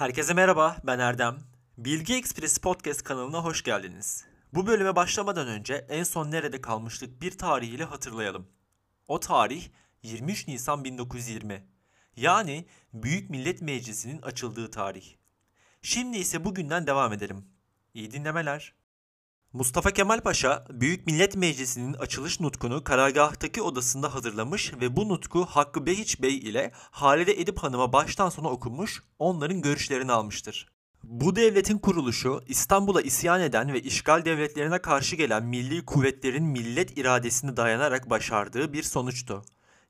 Herkese merhaba, ben Erdem. Bilgi Express Podcast kanalına hoş geldiniz. Bu bölüme başlamadan önce en son nerede kalmıştık bir tarihiyle hatırlayalım. O tarih 23 Nisan 1920. Yani Büyük Millet Meclisi'nin açıldığı tarih. Şimdi ise bugünden devam edelim. İyi dinlemeler. Mustafa Kemal Paşa, Büyük Millet Meclisi'nin açılış nutkunu karargahtaki odasında hazırlamış ve bu nutku Hakkı Behiç Bey ile Halide Edip Hanım'a baştan sona okunmuş, onların görüşlerini almıştır. Bu devletin kuruluşu İstanbul'a isyan eden ve işgal devletlerine karşı gelen milli kuvvetlerin millet iradesine dayanarak başardığı bir sonuçtu.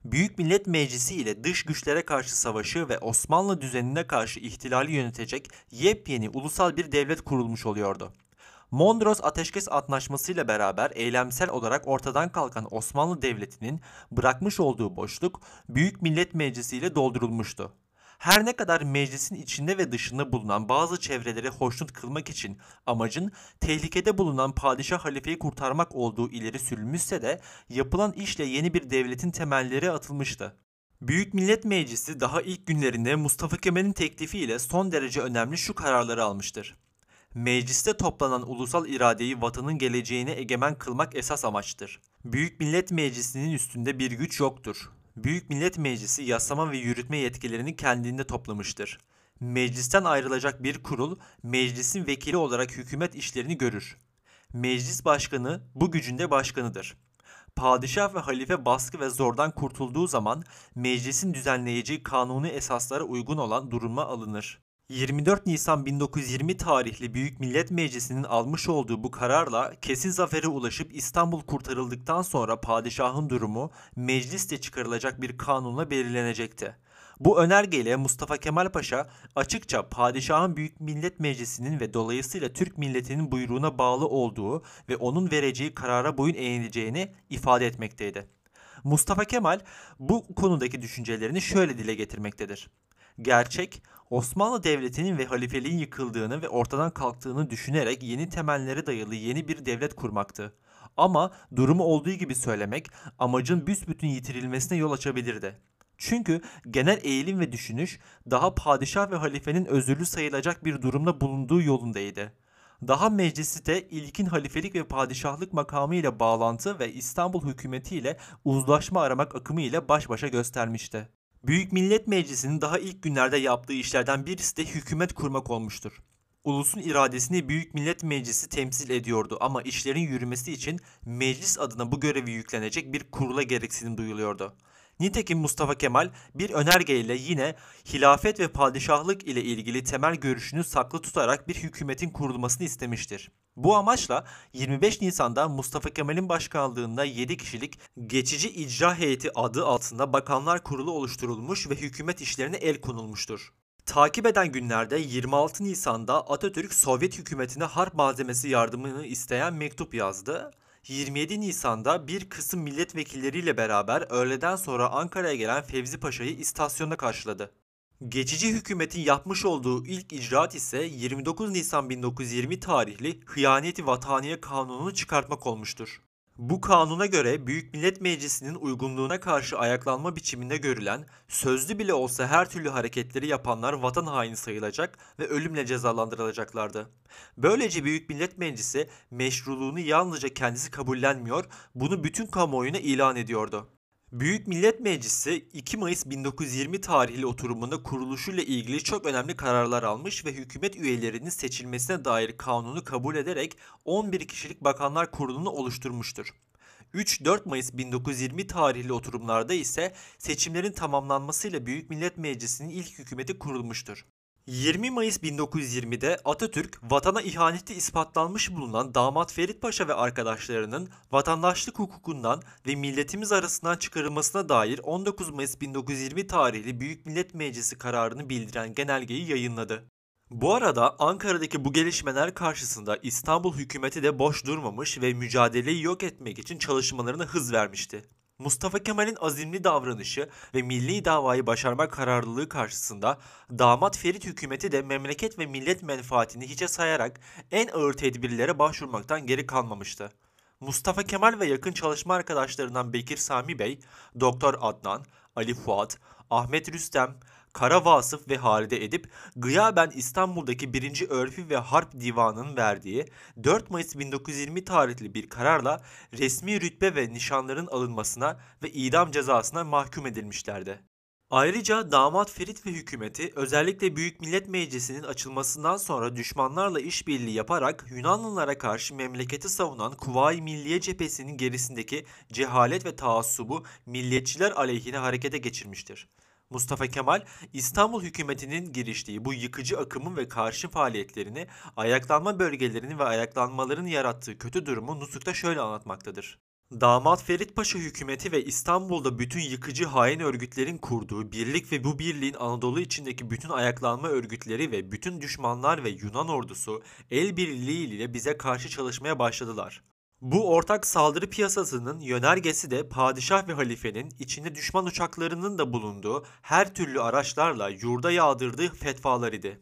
Büyük Millet Meclisi ile dış güçlere karşı savaşı ve Osmanlı düzenine karşı ihtilali yönetecek yepyeni ulusal bir devlet kurulmuş oluyordu. Mondros Ateşkes Antlaşması ile beraber eylemsel olarak ortadan kalkan Osmanlı Devleti'nin bırakmış olduğu boşluk Büyük Millet Meclisi ile doldurulmuştu. Her ne kadar meclisin içinde ve dışında bulunan bazı çevreleri hoşnut kılmak için amacın tehlikede bulunan padişah halifeyi kurtarmak olduğu ileri sürülmüşse de yapılan işle yeni bir devletin temelleri atılmıştı. Büyük Millet Meclisi daha ilk günlerinde Mustafa Kemal'in teklifiyle son derece önemli şu kararları almıştır. Mecliste toplanan ulusal iradeyi vatanın geleceğine egemen kılmak esas amaçtır. Büyük Millet Meclisi'nin üstünde bir güç yoktur. Büyük Millet Meclisi yasama ve yürütme yetkilerini kendinde toplamıştır. Meclisten ayrılacak bir kurul, meclisin vekili olarak hükümet işlerini görür. Meclis başkanı bu gücünde başkanıdır. Padişah ve halife baskı ve zordan kurtulduğu zaman meclisin düzenleyeceği kanuni esaslara uygun olan duruma alınır. 24 Nisan 1920 tarihli Büyük Millet Meclisi'nin almış olduğu bu kararla kesin zafere ulaşıp İstanbul kurtarıldıktan sonra padişahın durumu mecliste çıkarılacak bir kanunla belirlenecekti. Bu önergeyle Mustafa Kemal Paşa açıkça padişahın Büyük Millet Meclisi'nin ve dolayısıyla Türk milletinin buyruğuna bağlı olduğu ve onun vereceği karara boyun eğileceğini ifade etmekteydi. Mustafa Kemal bu konudaki düşüncelerini şöyle dile getirmektedir. Gerçek, Osmanlı Devleti'nin ve halifeliğin yıkıldığını ve ortadan kalktığını düşünerek yeni temellere dayalı yeni bir devlet kurmaktı. Ama durumu olduğu gibi söylemek amacın büsbütün yitirilmesine yol açabilirdi. Çünkü genel eğilim ve düşünüş daha padişah ve halifenin özürlü sayılacak bir durumda bulunduğu yolundaydı. Daha mecliste ilkin halifelik ve padişahlık makamı ile bağlantı ve İstanbul hükümeti ile uzlaşma aramak akımı ile baş başa göstermişti. Büyük Millet Meclisi'nin daha ilk günlerde yaptığı işlerden birisi de hükümet kurmak olmuştur. Ulusun iradesini Büyük Millet Meclisi temsil ediyordu ama işlerin yürümesi için meclis adına bu görevi yüklenecek bir kurula gereksinim duyuluyordu. Nitekim Mustafa Kemal bir önergeyle yine hilafet ve padişahlık ile ilgili temel görüşünü saklı tutarak bir hükümetin kurulmasını istemiştir. Bu amaçla 25 Nisan'da Mustafa Kemal'in başkanlığında 7 kişilik Geçici İcra Heyeti adı altında Bakanlar Kurulu oluşturulmuş ve hükümet işlerine el konulmuştur. Takip eden günlerde 26 Nisan'da Atatürk Sovyet hükümetine harp malzemesi yardımını isteyen mektup yazdı 27 Nisan'da bir kısım milletvekilleriyle beraber öğleden sonra Ankara'ya gelen Fevzi Paşa'yı istasyonda karşıladı. Geçici hükümetin yapmış olduğu ilk icraat ise 29 Nisan 1920 tarihli Hıyaneti Vataniye Kanunu'nu çıkartmak olmuştur. Bu kanuna göre Büyük Millet Meclisi'nin uygunluğuna karşı ayaklanma biçiminde görülen, sözlü bile olsa her türlü hareketleri yapanlar vatan haini sayılacak ve ölümle cezalandırılacaklardı. Böylece Büyük Millet Meclisi meşruluğunu yalnızca kendisi kabullenmiyor, bunu bütün kamuoyuna ilan ediyordu. Büyük Millet Meclisi 2 Mayıs 1920 tarihli oturumunda kuruluşuyla ilgili çok önemli kararlar almış ve hükümet üyelerinin seçilmesine dair kanunu kabul ederek 11 kişilik bakanlar kurulunu oluşturmuştur. 3-4 Mayıs 1920 tarihli oturumlarda ise seçimlerin tamamlanmasıyla Büyük Millet Meclisi'nin ilk hükümeti kurulmuştur. 20 Mayıs 1920'de Atatürk, vatana ihaneti ispatlanmış bulunan damat Ferit Paşa ve arkadaşlarının vatandaşlık hukukundan ve milletimiz arasından çıkarılmasına dair 19 Mayıs 1920 tarihli Büyük Millet Meclisi kararını bildiren genelgeyi yayınladı. Bu arada Ankara'daki bu gelişmeler karşısında İstanbul hükümeti de boş durmamış ve mücadeleyi yok etmek için çalışmalarına hız vermişti. Mustafa Kemal'in azimli davranışı ve milli davayı başarma kararlılığı karşısında damat Ferit hükümeti de memleket ve millet menfaatini hiçe sayarak en ağır tedbirlere başvurmaktan geri kalmamıştı. Mustafa Kemal ve yakın çalışma arkadaşlarından Bekir Sami Bey, Doktor Adnan, Ali Fuat, Ahmet Rüstem, Kara Vasıf ve Halide Edip gıyaben İstanbul'daki 1. Örfü ve Harp Divanı'nın verdiği 4 Mayıs 1920 tarihli bir kararla resmi rütbe ve nişanların alınmasına ve idam cezasına mahkum edilmişlerdi. Ayrıca damat Ferit ve hükümeti özellikle Büyük Millet Meclisi'nin açılmasından sonra düşmanlarla işbirliği yaparak Yunanlılara karşı memleketi savunan Kuvayi Milliye cephesinin gerisindeki cehalet ve taassubu milliyetçiler aleyhine harekete geçirmiştir. Mustafa Kemal, İstanbul hükümetinin giriştiği bu yıkıcı akımın ve karşı faaliyetlerini, ayaklanma bölgelerini ve ayaklanmaların yarattığı kötü durumu Nusuk'ta şöyle anlatmaktadır. Damat Ferit Paşa hükümeti ve İstanbul'da bütün yıkıcı hain örgütlerin kurduğu birlik ve bu birliğin Anadolu içindeki bütün ayaklanma örgütleri ve bütün düşmanlar ve Yunan ordusu el birliği ile bize karşı çalışmaya başladılar. Bu ortak saldırı piyasasının yönergesi de padişah ve halifenin içinde düşman uçaklarının da bulunduğu her türlü araçlarla yurda yağdırdığı fetvalar idi.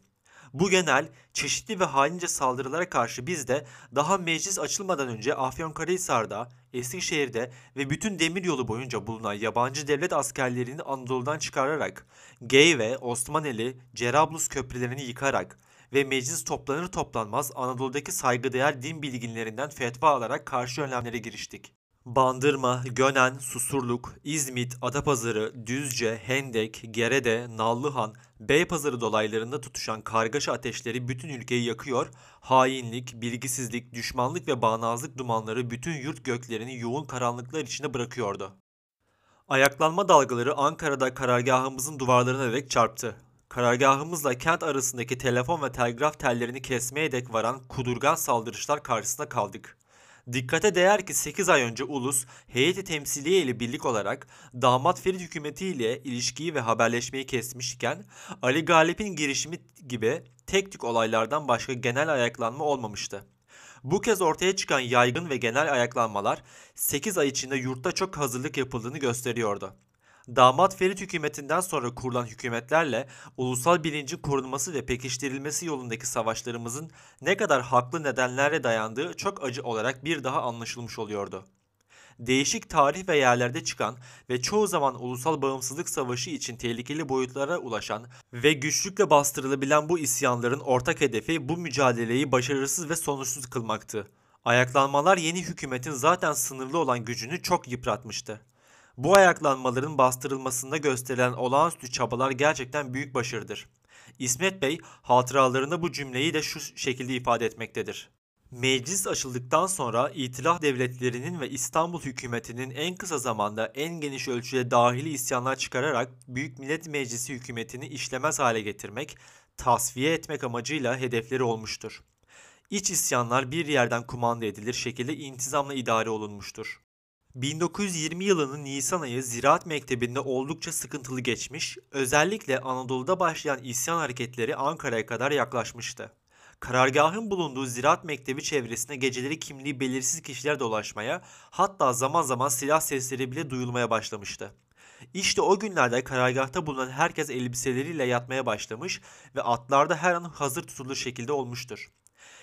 Bu genel, çeşitli ve haince saldırılara karşı biz de daha meclis açılmadan önce Afyonkarahisar'da, Eskişehir'de ve bütün demiryolu boyunca bulunan yabancı devlet askerlerini Anadolu'dan çıkararak, Geyve, Osmaneli, Cerablus köprülerini yıkarak ve meclis toplanır toplanmaz Anadolu'daki saygıdeğer din bilginlerinden fetva alarak karşı önlemlere giriştik. Bandırma, Gönen, Susurluk, İzmit, Adapazarı, Düzce, Hendek, Gerede, Nallıhan, Beypazarı dolaylarında tutuşan kargaşa ateşleri bütün ülkeyi yakıyor, hainlik, bilgisizlik, düşmanlık ve bağnazlık dumanları bütün yurt göklerini yoğun karanlıklar içinde bırakıyordu. Ayaklanma dalgaları Ankara'da karargahımızın duvarlarına dek çarptı. Karargahımızla kent arasındaki telefon ve telgraf tellerini kesmeye dek varan kudurgan saldırışlar karşısında kaldık. Dikkate değer ki 8 ay önce Ulus, heyeti temsiliye ile birlik olarak damat Ferit hükümeti ile ilişkiyi ve haberleşmeyi kesmişken Ali Galip'in girişimi gibi tek tük olaylardan başka genel ayaklanma olmamıştı. Bu kez ortaya çıkan yaygın ve genel ayaklanmalar 8 ay içinde yurtta çok hazırlık yapıldığını gösteriyordu. Damat Ferit hükümetinden sonra kurulan hükümetlerle ulusal bilincin korunması ve pekiştirilmesi yolundaki savaşlarımızın ne kadar haklı nedenlerle dayandığı çok acı olarak bir daha anlaşılmış oluyordu. Değişik tarih ve yerlerde çıkan ve çoğu zaman ulusal bağımsızlık savaşı için tehlikeli boyutlara ulaşan ve güçlükle bastırılabilen bu isyanların ortak hedefi bu mücadeleyi başarısız ve sonuçsuz kılmaktı. Ayaklanmalar yeni hükümetin zaten sınırlı olan gücünü çok yıpratmıştı. Bu ayaklanmaların bastırılmasında gösterilen olağanüstü çabalar gerçekten büyük başarıdır. İsmet Bey hatıralarında bu cümleyi de şu şekilde ifade etmektedir. Meclis açıldıktan sonra itilaf devletlerinin ve İstanbul hükümetinin en kısa zamanda en geniş ölçüde dahili isyanlar çıkararak Büyük Millet Meclisi hükümetini işlemez hale getirmek, tasfiye etmek amacıyla hedefleri olmuştur. İç isyanlar bir yerden kumanda edilir şekilde intizamla idare olunmuştur. 1920 yılının Nisan ayı Ziraat Mektebi'nde oldukça sıkıntılı geçmiş, özellikle Anadolu'da başlayan isyan hareketleri Ankara'ya kadar yaklaşmıştı. Karargahın bulunduğu Ziraat Mektebi çevresine geceleri kimliği belirsiz kişiler dolaşmaya, hatta zaman zaman silah sesleri bile duyulmaya başlamıştı. İşte o günlerde karargahta bulunan herkes elbiseleriyle yatmaya başlamış ve atlarda her an hazır tutulur şekilde olmuştur.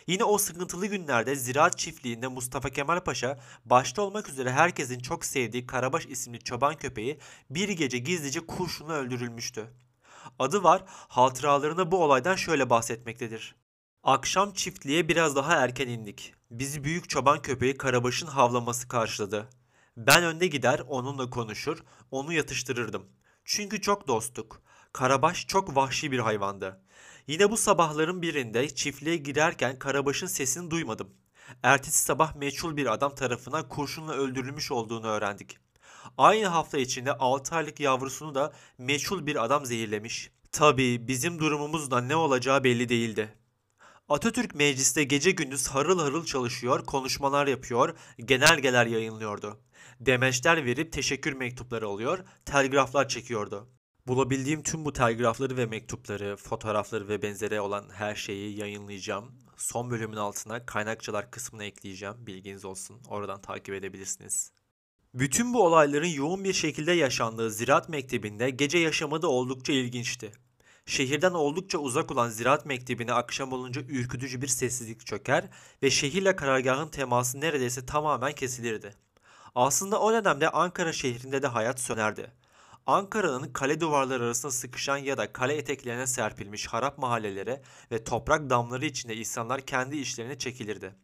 Yine o sıkıntılı günlerde ziraat çiftliğinde Mustafa Kemal Paşa başta olmak üzere herkesin çok sevdiği Karabaş isimli çoban köpeği bir gece gizlice kurşunla öldürülmüştü. Adı var hatıralarına bu olaydan şöyle bahsetmektedir. Akşam çiftliğe biraz daha erken indik. Bizi büyük çoban köpeği Karabaş'ın havlaması karşıladı. Ben önde gider onunla konuşur, onu yatıştırırdım. Çünkü çok dostuk. Karabaş çok vahşi bir hayvandı. Yine bu sabahların birinde çiftliğe girerken Karabaş'ın sesini duymadım. Ertesi sabah meçhul bir adam tarafından kurşunla öldürülmüş olduğunu öğrendik. Aynı hafta içinde 6 aylık yavrusunu da meçhul bir adam zehirlemiş. Tabii bizim durumumuzda ne olacağı belli değildi. Atatürk mecliste gece gündüz harıl harıl çalışıyor, konuşmalar yapıyor, genelgeler yayınlıyordu. Demeçler verip teşekkür mektupları alıyor, telgraflar çekiyordu. Bulabildiğim tüm bu telgrafları ve mektupları, fotoğrafları ve benzeri olan her şeyi yayınlayacağım. Son bölümün altına kaynakçalar kısmına ekleyeceğim. Bilginiz olsun. Oradan takip edebilirsiniz. Bütün bu olayların yoğun bir şekilde yaşandığı Ziraat Mektebi'nde gece yaşamı da oldukça ilginçti. Şehirden oldukça uzak olan Ziraat Mektebi'ne akşam olunca ürkütücü bir sessizlik çöker ve şehirle karargahın teması neredeyse tamamen kesilirdi. Aslında o dönemde Ankara şehrinde de hayat sönerdi. Ankara'nın kale duvarları arasında sıkışan ya da kale eteklerine serpilmiş harap mahallelere ve toprak damları içinde insanlar kendi işlerine çekilirdi.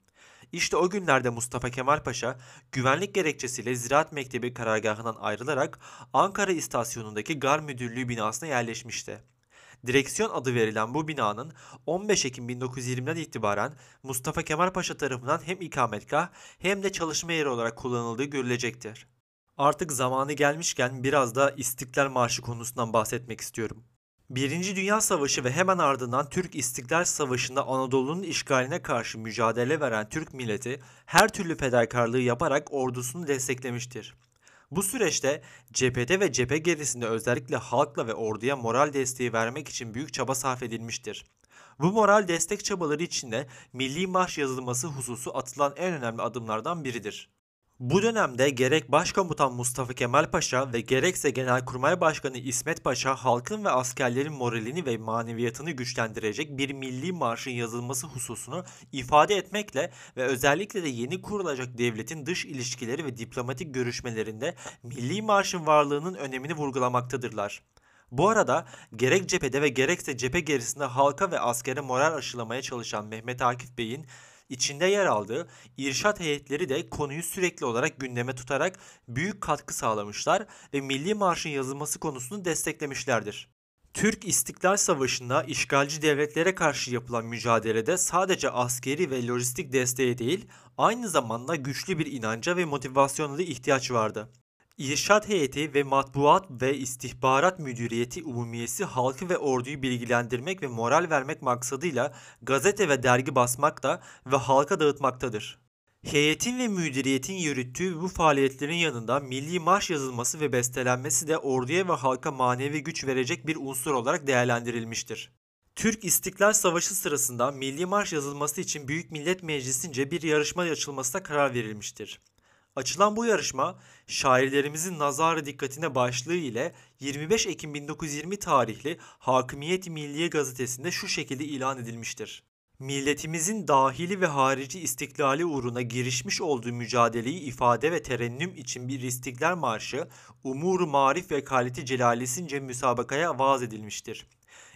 İşte o günlerde Mustafa Kemal Paşa güvenlik gerekçesiyle Ziraat Mektebi karargahından ayrılarak Ankara istasyonundaki gar müdürlüğü binasına yerleşmişti. Direksiyon adı verilen bu binanın 15 Ekim 1920'den itibaren Mustafa Kemal Paşa tarafından hem ikametgah hem de çalışma yeri olarak kullanıldığı görülecektir. Artık zamanı gelmişken biraz da İstiklal Marşı konusundan bahsetmek istiyorum. Birinci Dünya Savaşı ve hemen ardından Türk İstiklal Savaşı'nda Anadolu'nun işgaline karşı mücadele veren Türk milleti her türlü fedakarlığı yaparak ordusunu desteklemiştir. Bu süreçte cephede ve cephe gerisinde özellikle halkla ve orduya moral desteği vermek için büyük çaba sarf edilmiştir. Bu moral destek çabaları içinde Milli Marş yazılması hususu atılan en önemli adımlardan biridir. Bu dönemde gerek Başkomutan Mustafa Kemal Paşa ve gerekse Genelkurmay Başkanı İsmet Paşa halkın ve askerlerin moralini ve maneviyatını güçlendirecek bir milli marşın yazılması hususunu ifade etmekle ve özellikle de yeni kurulacak devletin dış ilişkileri ve diplomatik görüşmelerinde milli marşın varlığının önemini vurgulamaktadırlar. Bu arada gerek cephede ve gerekse cephe gerisinde halka ve askere moral aşılamaya çalışan Mehmet Akif Bey'in içinde yer aldığı irşat heyetleri de konuyu sürekli olarak gündeme tutarak büyük katkı sağlamışlar ve Milli Marş'ın yazılması konusunu desteklemişlerdir. Türk İstiklal Savaşı'nda işgalci devletlere karşı yapılan mücadelede sadece askeri ve lojistik desteğe değil, aynı zamanda güçlü bir inanca ve motivasyona da ihtiyaç vardı. İrşat heyeti ve matbuat ve istihbarat müdüriyeti umumiyesi halkı ve orduyu bilgilendirmek ve moral vermek maksadıyla gazete ve dergi basmakta ve halka dağıtmaktadır. Heyetin ve müdüriyetin yürüttüğü bu faaliyetlerin yanında milli marş yazılması ve bestelenmesi de orduya ve halka manevi güç verecek bir unsur olarak değerlendirilmiştir. Türk İstiklal Savaşı sırasında milli marş yazılması için Büyük Millet Meclisi'nce bir yarışma açılmasına karar verilmiştir. Açılan bu yarışma şairlerimizin nazarı dikkatine başlığı ile 25 Ekim 1920 tarihli Hakimiyet Milliye gazetesinde şu şekilde ilan edilmiştir. Milletimizin dahili ve harici istiklali uğruna girişmiş olduğu mücadeleyi ifade ve terennüm için bir istiklal marşı umur marif ve kalite celalisince müsabakaya vaaz edilmiştir.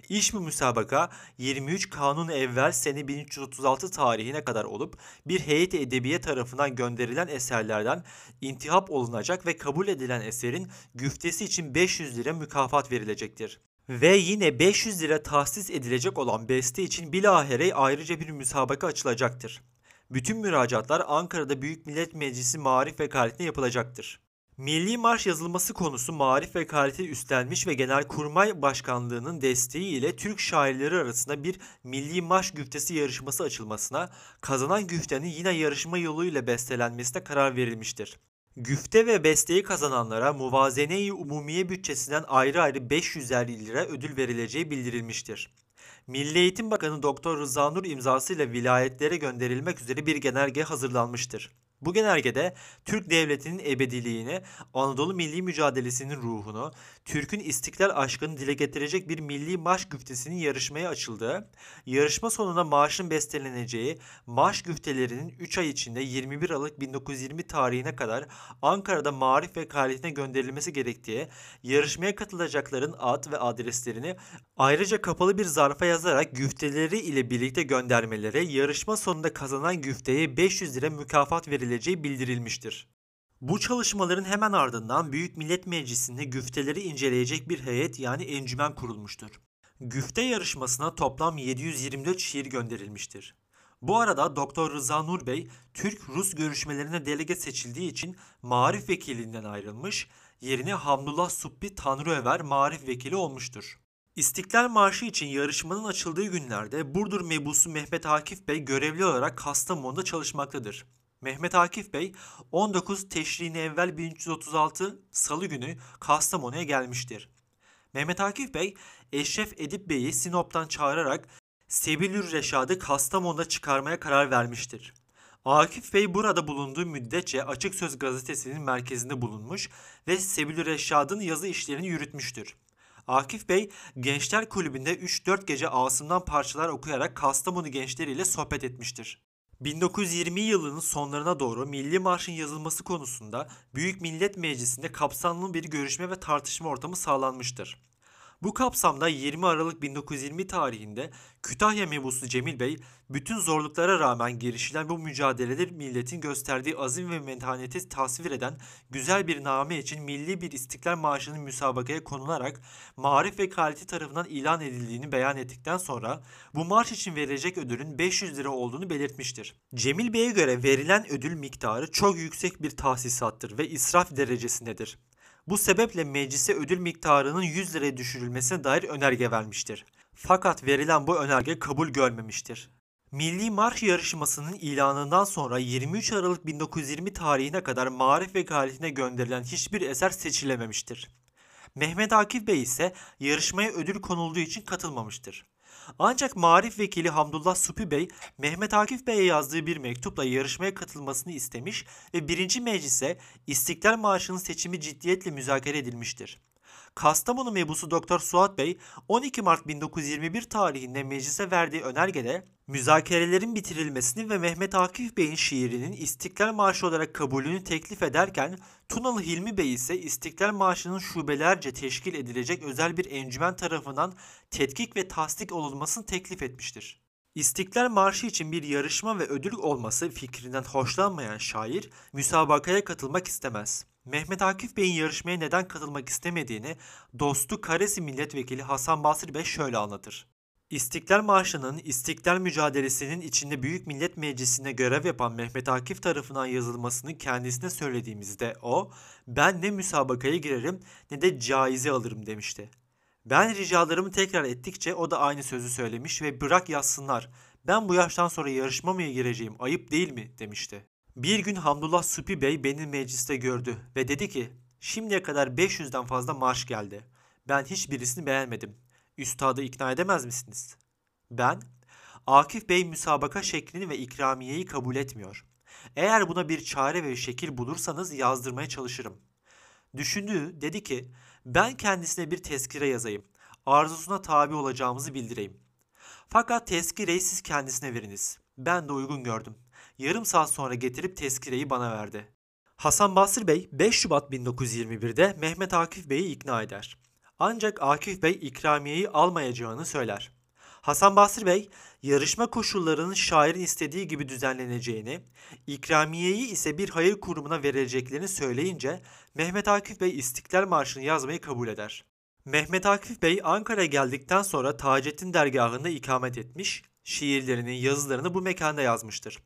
İş bu müsabaka 23 Kanun evvel sene 1336 tarihine kadar olup bir heyet edebiye tarafından gönderilen eserlerden intihap olunacak ve kabul edilen eserin güftesi için 500 lira mükafat verilecektir. Ve yine 500 lira tahsis edilecek olan beste için bilahere ayrıca bir müsabaka açılacaktır. Bütün müracaatlar Ankara'da Büyük Millet Meclisi Marif Vekaletine yapılacaktır. Milli Marş yazılması konusu marif ve kalite üstlenmiş ve Genelkurmay Başkanlığı'nın desteği ile Türk şairleri arasında bir Milli Marş güftesi yarışması açılmasına, kazanan güftenin yine yarışma yoluyla bestelenmesine karar verilmiştir. Güfte ve besteyi kazananlara Muvazene-i Umumiye bütçesinden ayrı ayrı 550 lira ödül verileceği bildirilmiştir. Milli Eğitim Bakanı Doktor Rıza Nur imzasıyla vilayetlere gönderilmek üzere bir genelge hazırlanmıştır. Bu genelgede Türk devletinin ebediliğini, Anadolu milli mücadelesinin ruhunu, Türk'ün istiklal aşkını dile getirecek bir milli marş güftesinin yarışmaya açıldığı, yarışma sonunda marşın besteleneceği marş güftelerinin 3 ay içinde 21 Aralık 1920 tarihine kadar Ankara'da marif ve kalitine gönderilmesi gerektiği, yarışmaya katılacakların ad ve adreslerini ayrıca kapalı bir zarfa yazarak güfteleri ile birlikte göndermeleri, yarışma sonunda kazanan güfteye 500 lira mükafat verileceği bildirilmiştir. Bu çalışmaların hemen ardından Büyük Millet Meclisi'nde güfteleri inceleyecek bir heyet yani encümen kurulmuştur. Güfte yarışmasına toplam 724 şiir gönderilmiştir. Bu arada Doktor Rıza Nur Bey Türk-Rus görüşmelerine delege seçildiği için Marif Vekilinden ayrılmış, yerine Hamdullah Subbi Tanrıöver Marif Vekili olmuştur. İstiklal Marşı için yarışmanın açıldığı günlerde Burdur mebusu Mehmet Akif Bey görevli olarak Kastamonu'da çalışmaktadır. Mehmet Akif Bey 19 Teşriğine evvel 1336 Salı günü Kastamonu'ya gelmiştir. Mehmet Akif Bey Eşref Edip Bey'i Sinop'tan çağırarak Sebilür Reşad'ı Kastamonu'da çıkarmaya karar vermiştir. Akif Bey burada bulunduğu müddetçe Açık Söz gazetesinin merkezinde bulunmuş ve Sebilür Reşad'ın yazı işlerini yürütmüştür. Akif Bey Gençler Kulübü'nde 3-4 gece Asım'dan parçalar okuyarak Kastamonu gençleriyle sohbet etmiştir. 1920 yılının sonlarına doğru Milli Marş'ın yazılması konusunda Büyük Millet Meclisi'nde kapsamlı bir görüşme ve tartışma ortamı sağlanmıştır. Bu kapsamda 20 Aralık 1920 tarihinde Kütahya mebusu Cemil Bey, bütün zorluklara rağmen girişilen bu mücadelede milletin gösterdiği azim ve mentaneti tasvir eden güzel bir name için milli bir istiklal maaşının müsabakaya konularak Marif ve Kalite tarafından ilan edildiğini beyan ettikten sonra bu marş için verilecek ödülün 500 lira olduğunu belirtmiştir. Cemil Bey'e göre verilen ödül miktarı çok yüksek bir tahsisattır ve israf derecesindedir. Bu sebeple meclise ödül miktarının 100 liraya düşürülmesine dair önerge vermiştir. Fakat verilen bu önerge kabul görmemiştir. Milli Marş yarışmasının ilanından sonra 23 Aralık 1920 tarihine kadar Marif ve Galetine gönderilen hiçbir eser seçilememiştir. Mehmet Akif Bey ise yarışmaya ödül konulduğu için katılmamıştır. Ancak Marif Vekili Hamdullah Supi Bey, Mehmet Akif Bey'e yazdığı bir mektupla yarışmaya katılmasını istemiş ve birinci meclise İstiklal Marşı'nın seçimi ciddiyetle müzakere edilmiştir. Kastamonu mebusu Doktor Suat Bey 12 Mart 1921 tarihinde meclise verdiği önergede müzakerelerin bitirilmesini ve Mehmet Akif Bey'in şiirinin İstiklal Marşı olarak kabulünü teklif ederken Tunalı Hilmi Bey ise İstiklal Marşı'nın şubelerce teşkil edilecek özel bir encümen tarafından tetkik ve tasdik olunmasını teklif etmiştir. İstiklal Marşı için bir yarışma ve ödül olması fikrinden hoşlanmayan şair müsabakaya katılmak istemez. Mehmet Akif Bey'in yarışmaya neden katılmak istemediğini dostu Karesi Milletvekili Hasan Basri Bey şöyle anlatır. İstiklal Marşı'nın İstiklal mücadelesinin içinde Büyük Millet Meclisi'nde görev yapan Mehmet Akif tarafından yazılmasını kendisine söylediğimizde o, ben ne müsabakaya girerim ne de caize alırım demişti. Ben ricalarımı tekrar ettikçe o da aynı sözü söylemiş ve bırak yazsınlar, ben bu yaştan sonra yarışmamaya gireceğim ayıp değil mi demişti. Bir gün Hamdullah Supi Bey beni mecliste gördü ve dedi ki şimdiye kadar 500'den fazla marş geldi. Ben hiçbirisini beğenmedim. Üstadı ikna edemez misiniz? Ben, Akif Bey müsabaka şeklini ve ikramiyeyi kabul etmiyor. Eğer buna bir çare ve şekil bulursanız yazdırmaya çalışırım. Düşündü, dedi ki ben kendisine bir tezkire yazayım. Arzusuna tabi olacağımızı bildireyim. Fakat tezkireyi siz kendisine veriniz. Ben de uygun gördüm. Yarım saat sonra getirip tezkireyi bana verdi. Hasan Basri Bey 5 Şubat 1921'de Mehmet Akif Bey'i ikna eder. Ancak Akif Bey ikramiyeyi almayacağını söyler. Hasan Basri Bey, yarışma koşullarının şairin istediği gibi düzenleneceğini, ikramiyeyi ise bir hayır kurumuna vereceklerini söyleyince Mehmet Akif Bey İstiklal Marşı'nı yazmayı kabul eder. Mehmet Akif Bey Ankara'ya geldikten sonra Taceddin dergahında ikamet etmiş, şiirlerini, yazılarını bu mekanda yazmıştır.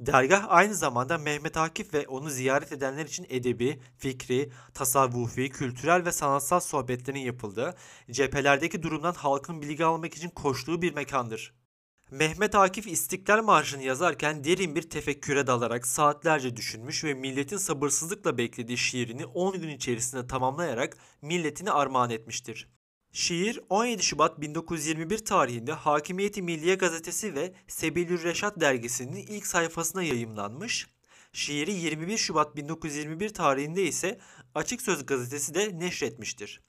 Dergah aynı zamanda Mehmet Akif ve onu ziyaret edenler için edebi, fikri, tasavvufi, kültürel ve sanatsal sohbetlerin yapıldığı, cephelerdeki durumdan halkın bilgi almak için koştuğu bir mekandır. Mehmet Akif İstiklal Marşı'nı yazarken derin bir tefekküre dalarak saatlerce düşünmüş ve milletin sabırsızlıkla beklediği şiirini 10 gün içerisinde tamamlayarak milletine armağan etmiştir. Şiir 17 Şubat 1921 tarihinde Hakimiyeti Milliye Gazetesi ve Sebilür Reşat dergisinin ilk sayfasına yayımlanmış. Şiiri 21 Şubat 1921 tarihinde ise Açık Söz gazetesi de neşretmiştir.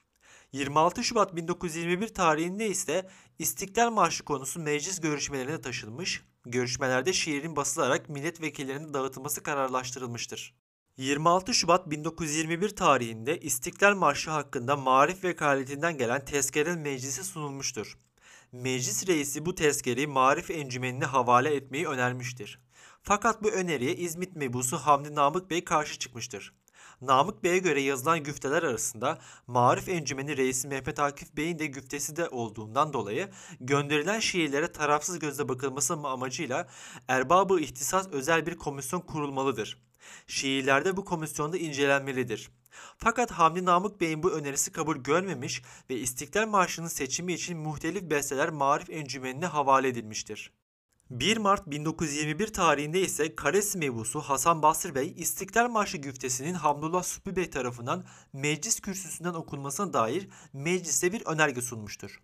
26 Şubat 1921 tarihinde ise İstiklal Marşı konusu meclis görüşmelerine taşınmış, görüşmelerde şiirin basılarak milletvekillerine dağıtılması kararlaştırılmıştır. 26 Şubat 1921 tarihinde İstiklal Marşı hakkında Marif Vekaletinden gelen tezkere meclise sunulmuştur. Meclis reisi bu tezkereyi Marif Encümeni'ne havale etmeyi önermiştir. Fakat bu öneriye İzmit mebusu Hamdi Namık Bey karşı çıkmıştır. Namık Bey'e göre yazılan güfteler arasında Marif Encümeni Reisi Mehmet Akif Bey'in de güftesi de olduğundan dolayı gönderilen şiirlere tarafsız gözle bakılması amacıyla Erbabı İhtisas özel bir komisyon kurulmalıdır. Şiirlerde bu komisyonda incelenmelidir. Fakat Hamdi Namık Bey'in bu önerisi kabul görmemiş ve İstiklal Marşı'nın seçimi için muhtelif besteler Marif Encümeni'ne havale edilmiştir. 1 Mart 1921 tarihinde ise Karesi mebusu Hasan Basri Bey İstiklal Marşı güftesinin Hamdullah Sübbi Bey tarafından meclis kürsüsünden okunmasına dair meclise bir önerge sunmuştur.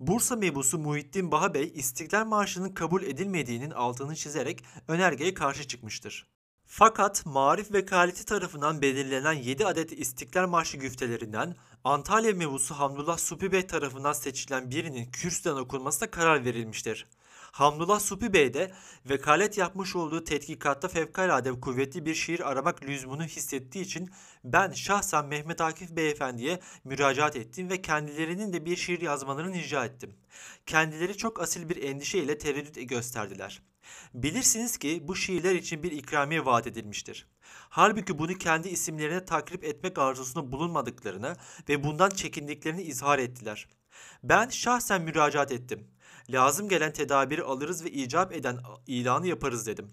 Bursa mebusu Muhittin Baha Bey İstiklal Marşı'nın kabul edilmediğinin altını çizerek önergeye karşı çıkmıştır. Fakat Marif Vekaleti tarafından belirlenen 7 adet İstiklal Marşı güftelerinden Antalya mebusu Hamdullah Supi Bey tarafından seçilen birinin kürsüden okunmasına karar verilmiştir. Hamdullah Supi Bey de vekalet yapmış olduğu tetkikatta fevkalade kuvvetli bir şiir aramak lüzumunu hissettiği için ben şahsen Mehmet Akif Beyefendi'ye müracaat ettim ve kendilerinin de bir şiir yazmalarını rica ettim. Kendileri çok asil bir endişeyle tereddüt gösterdiler. Bilirsiniz ki bu şiirler için bir ikramiye vaat edilmiştir. Halbuki bunu kendi isimlerine takrip etmek arzusunda bulunmadıklarını ve bundan çekindiklerini izhar ettiler. Ben şahsen müracaat ettim. Lazım gelen tedabiri alırız ve icap eden ilanı yaparız dedim.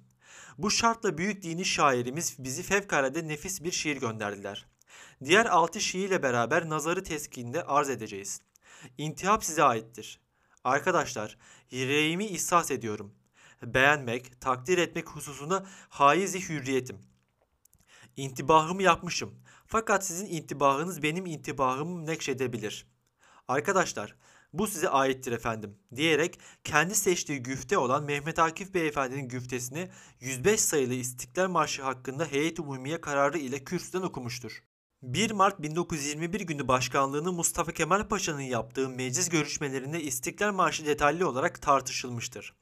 Bu şartla büyük dini şairimiz bizi fevkalade nefis bir şiir gönderdiler. Diğer altı şiirle beraber nazarı teskinde arz edeceğiz. İntihap size aittir. Arkadaşlar, yüreğimi ihsas ediyorum. Beğenmek, takdir etmek hususunda haizi hürriyetim. İntibahımı yapmışım. Fakat sizin intibahınız benim intibahımı nekşedebilir. Arkadaşlar, bu size aittir efendim diyerek kendi seçtiği güfte olan Mehmet Akif Beyefendi'nin güftesini 105 sayılı İstiklal Marşı hakkında heyet umumiye kararı ile kürsüden okumuştur. 1 Mart 1921 günü başkanlığını Mustafa Kemal Paşa'nın yaptığı meclis görüşmelerinde İstiklal Marşı detaylı olarak tartışılmıştır.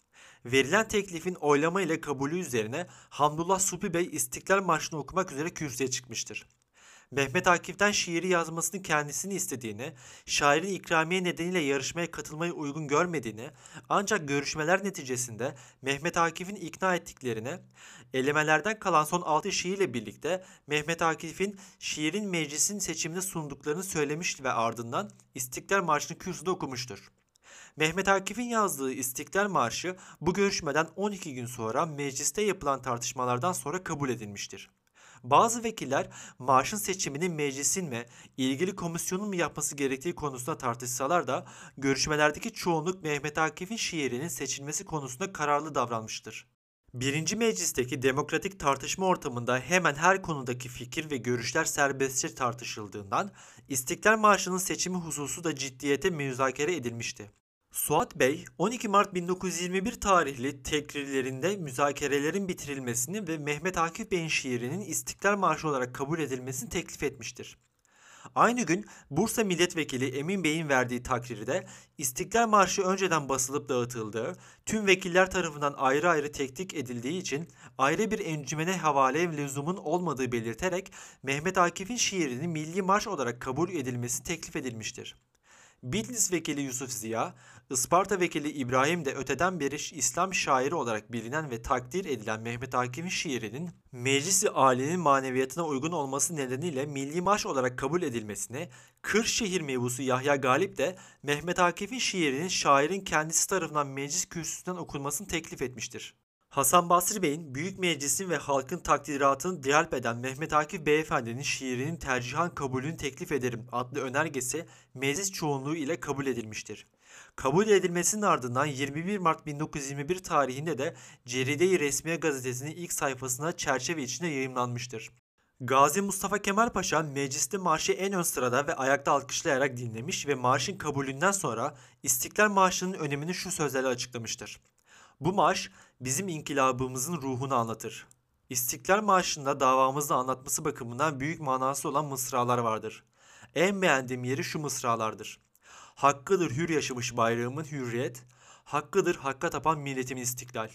Verilen teklifin oylama ile kabulü üzerine Hamdullah Supi Bey İstiklal Marşı'nı okumak üzere kürsüye çıkmıştır. Mehmet Akif'ten şiiri yazmasını kendisini istediğini, şairin ikramiye nedeniyle yarışmaya katılmayı uygun görmediğini, ancak görüşmeler neticesinde Mehmet Akif'in ikna ettiklerini, elemelerden kalan son 6 şiirle birlikte Mehmet Akif'in şiirin meclisin seçimine sunduklarını söylemiş ve ardından İstiklal Marşı'nı kürsüde okumuştur. Mehmet Akif'in yazdığı İstiklal Marşı bu görüşmeden 12 gün sonra mecliste yapılan tartışmalardan sonra kabul edilmiştir. Bazı vekiller marşın seçimini meclisin ve ilgili komisyonun mu yapması gerektiği konusunda tartışsalar da görüşmelerdeki çoğunluk Mehmet Akif'in şiirinin seçilmesi konusunda kararlı davranmıştır. Birinci meclisteki demokratik tartışma ortamında hemen her konudaki fikir ve görüşler serbestçe tartışıldığından İstiklal Marşı'nın seçimi hususu da ciddiyete müzakere edilmişti. Suat Bey 12 Mart 1921 tarihli tekrirlerinde müzakerelerin bitirilmesini ve Mehmet Akif Bey'in şiirinin İstiklal Marşı olarak kabul edilmesini teklif etmiştir. Aynı gün Bursa Milletvekili Emin Bey'in verdiği takrirde İstiklal Marşı önceden basılıp dağıtıldığı, tüm vekiller tarafından ayrı ayrı teknik edildiği için ayrı bir encümene havale lüzumun olmadığı belirterek Mehmet Akif'in şiirinin milli marş olarak kabul edilmesi teklif edilmiştir. Bitlis vekili Yusuf Ziya, Isparta vekili İbrahim de öteden beri İslam şairi olarak bilinen ve takdir edilen Mehmet Akif'in şiirinin meclisi âlinin maneviyatına uygun olması nedeniyle milli marş olarak kabul edilmesine, Kırşehir mebusu Yahya Galip de Mehmet Akif'in şiirinin şairin kendisi tarafından meclis kürsüsünden okunmasını teklif etmiştir. Hasan Basri Bey'in Büyük Meclis'in ve halkın takdiratını dialp eden Mehmet Akif Beyefendi'nin şiirinin tercihan kabulünü teklif ederim adlı önergesi meclis çoğunluğu ile kabul edilmiştir. Kabul edilmesinin ardından 21 Mart 1921 tarihinde de Ceride-i Resmiye gazetesinin ilk sayfasına çerçeve içinde yayımlanmıştır. Gazi Mustafa Kemal Paşa mecliste marşı en ön sırada ve ayakta alkışlayarak dinlemiş ve marşın kabulünden sonra İstiklal Marşı'nın önemini şu sözlerle açıklamıştır. Bu marş bizim inkılabımızın ruhunu anlatır. İstiklal Marşı'nda davamızı anlatması bakımından büyük manası olan mısralar vardır. En beğendiğim yeri şu mısralardır. Hakkıdır hür yaşamış bayrağımın hürriyet, hakkıdır hakka tapan milletimin istiklal.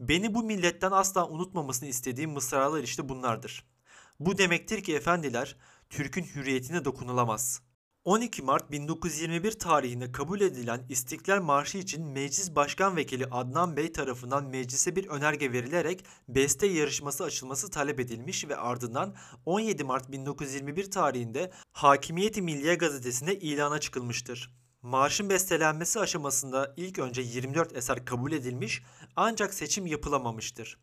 Beni bu milletten asla unutmamasını istediğim mısralar işte bunlardır. Bu demektir ki efendiler, Türk'ün hürriyetine dokunulamaz.'' 12 Mart 1921 tarihinde kabul edilen İstiklal Marşı için Meclis Başkan Vekili Adnan Bey tarafından meclise bir önerge verilerek beste yarışması açılması talep edilmiş ve ardından 17 Mart 1921 tarihinde Hakimiyeti Milliye gazetesinde ilana çıkılmıştır. Marşın bestelenmesi aşamasında ilk önce 24 eser kabul edilmiş ancak seçim yapılamamıştır.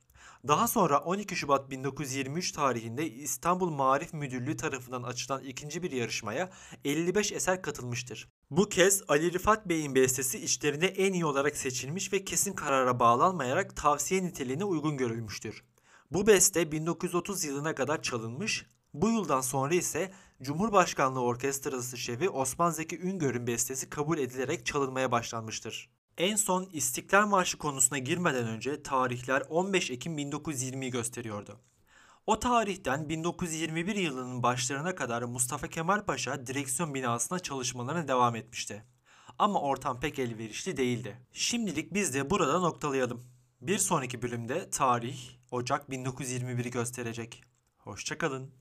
Daha sonra 12 Şubat 1923 tarihinde İstanbul Marif Müdürlüğü tarafından açılan ikinci bir yarışmaya 55 eser katılmıştır. Bu kez Ali Rifat Bey'in bestesi içlerine en iyi olarak seçilmiş ve kesin karara bağlanmayarak tavsiye niteliğine uygun görülmüştür. Bu beste 1930 yılına kadar çalınmış, bu yıldan sonra ise Cumhurbaşkanlığı Orkestrası şefi Osman Zeki Üngör'ün bestesi kabul edilerek çalınmaya başlanmıştır. En son İstiklal Marşı konusuna girmeden önce tarihler 15 Ekim 1920'yi gösteriyordu. O tarihten 1921 yılının başlarına kadar Mustafa Kemal Paşa direksiyon binasına çalışmalarına devam etmişti. ama ortam pek elverişli değildi. Şimdilik biz de burada noktalayalım. Bir sonraki bölümde tarih Ocak 1921'i gösterecek. Hoşçakalın.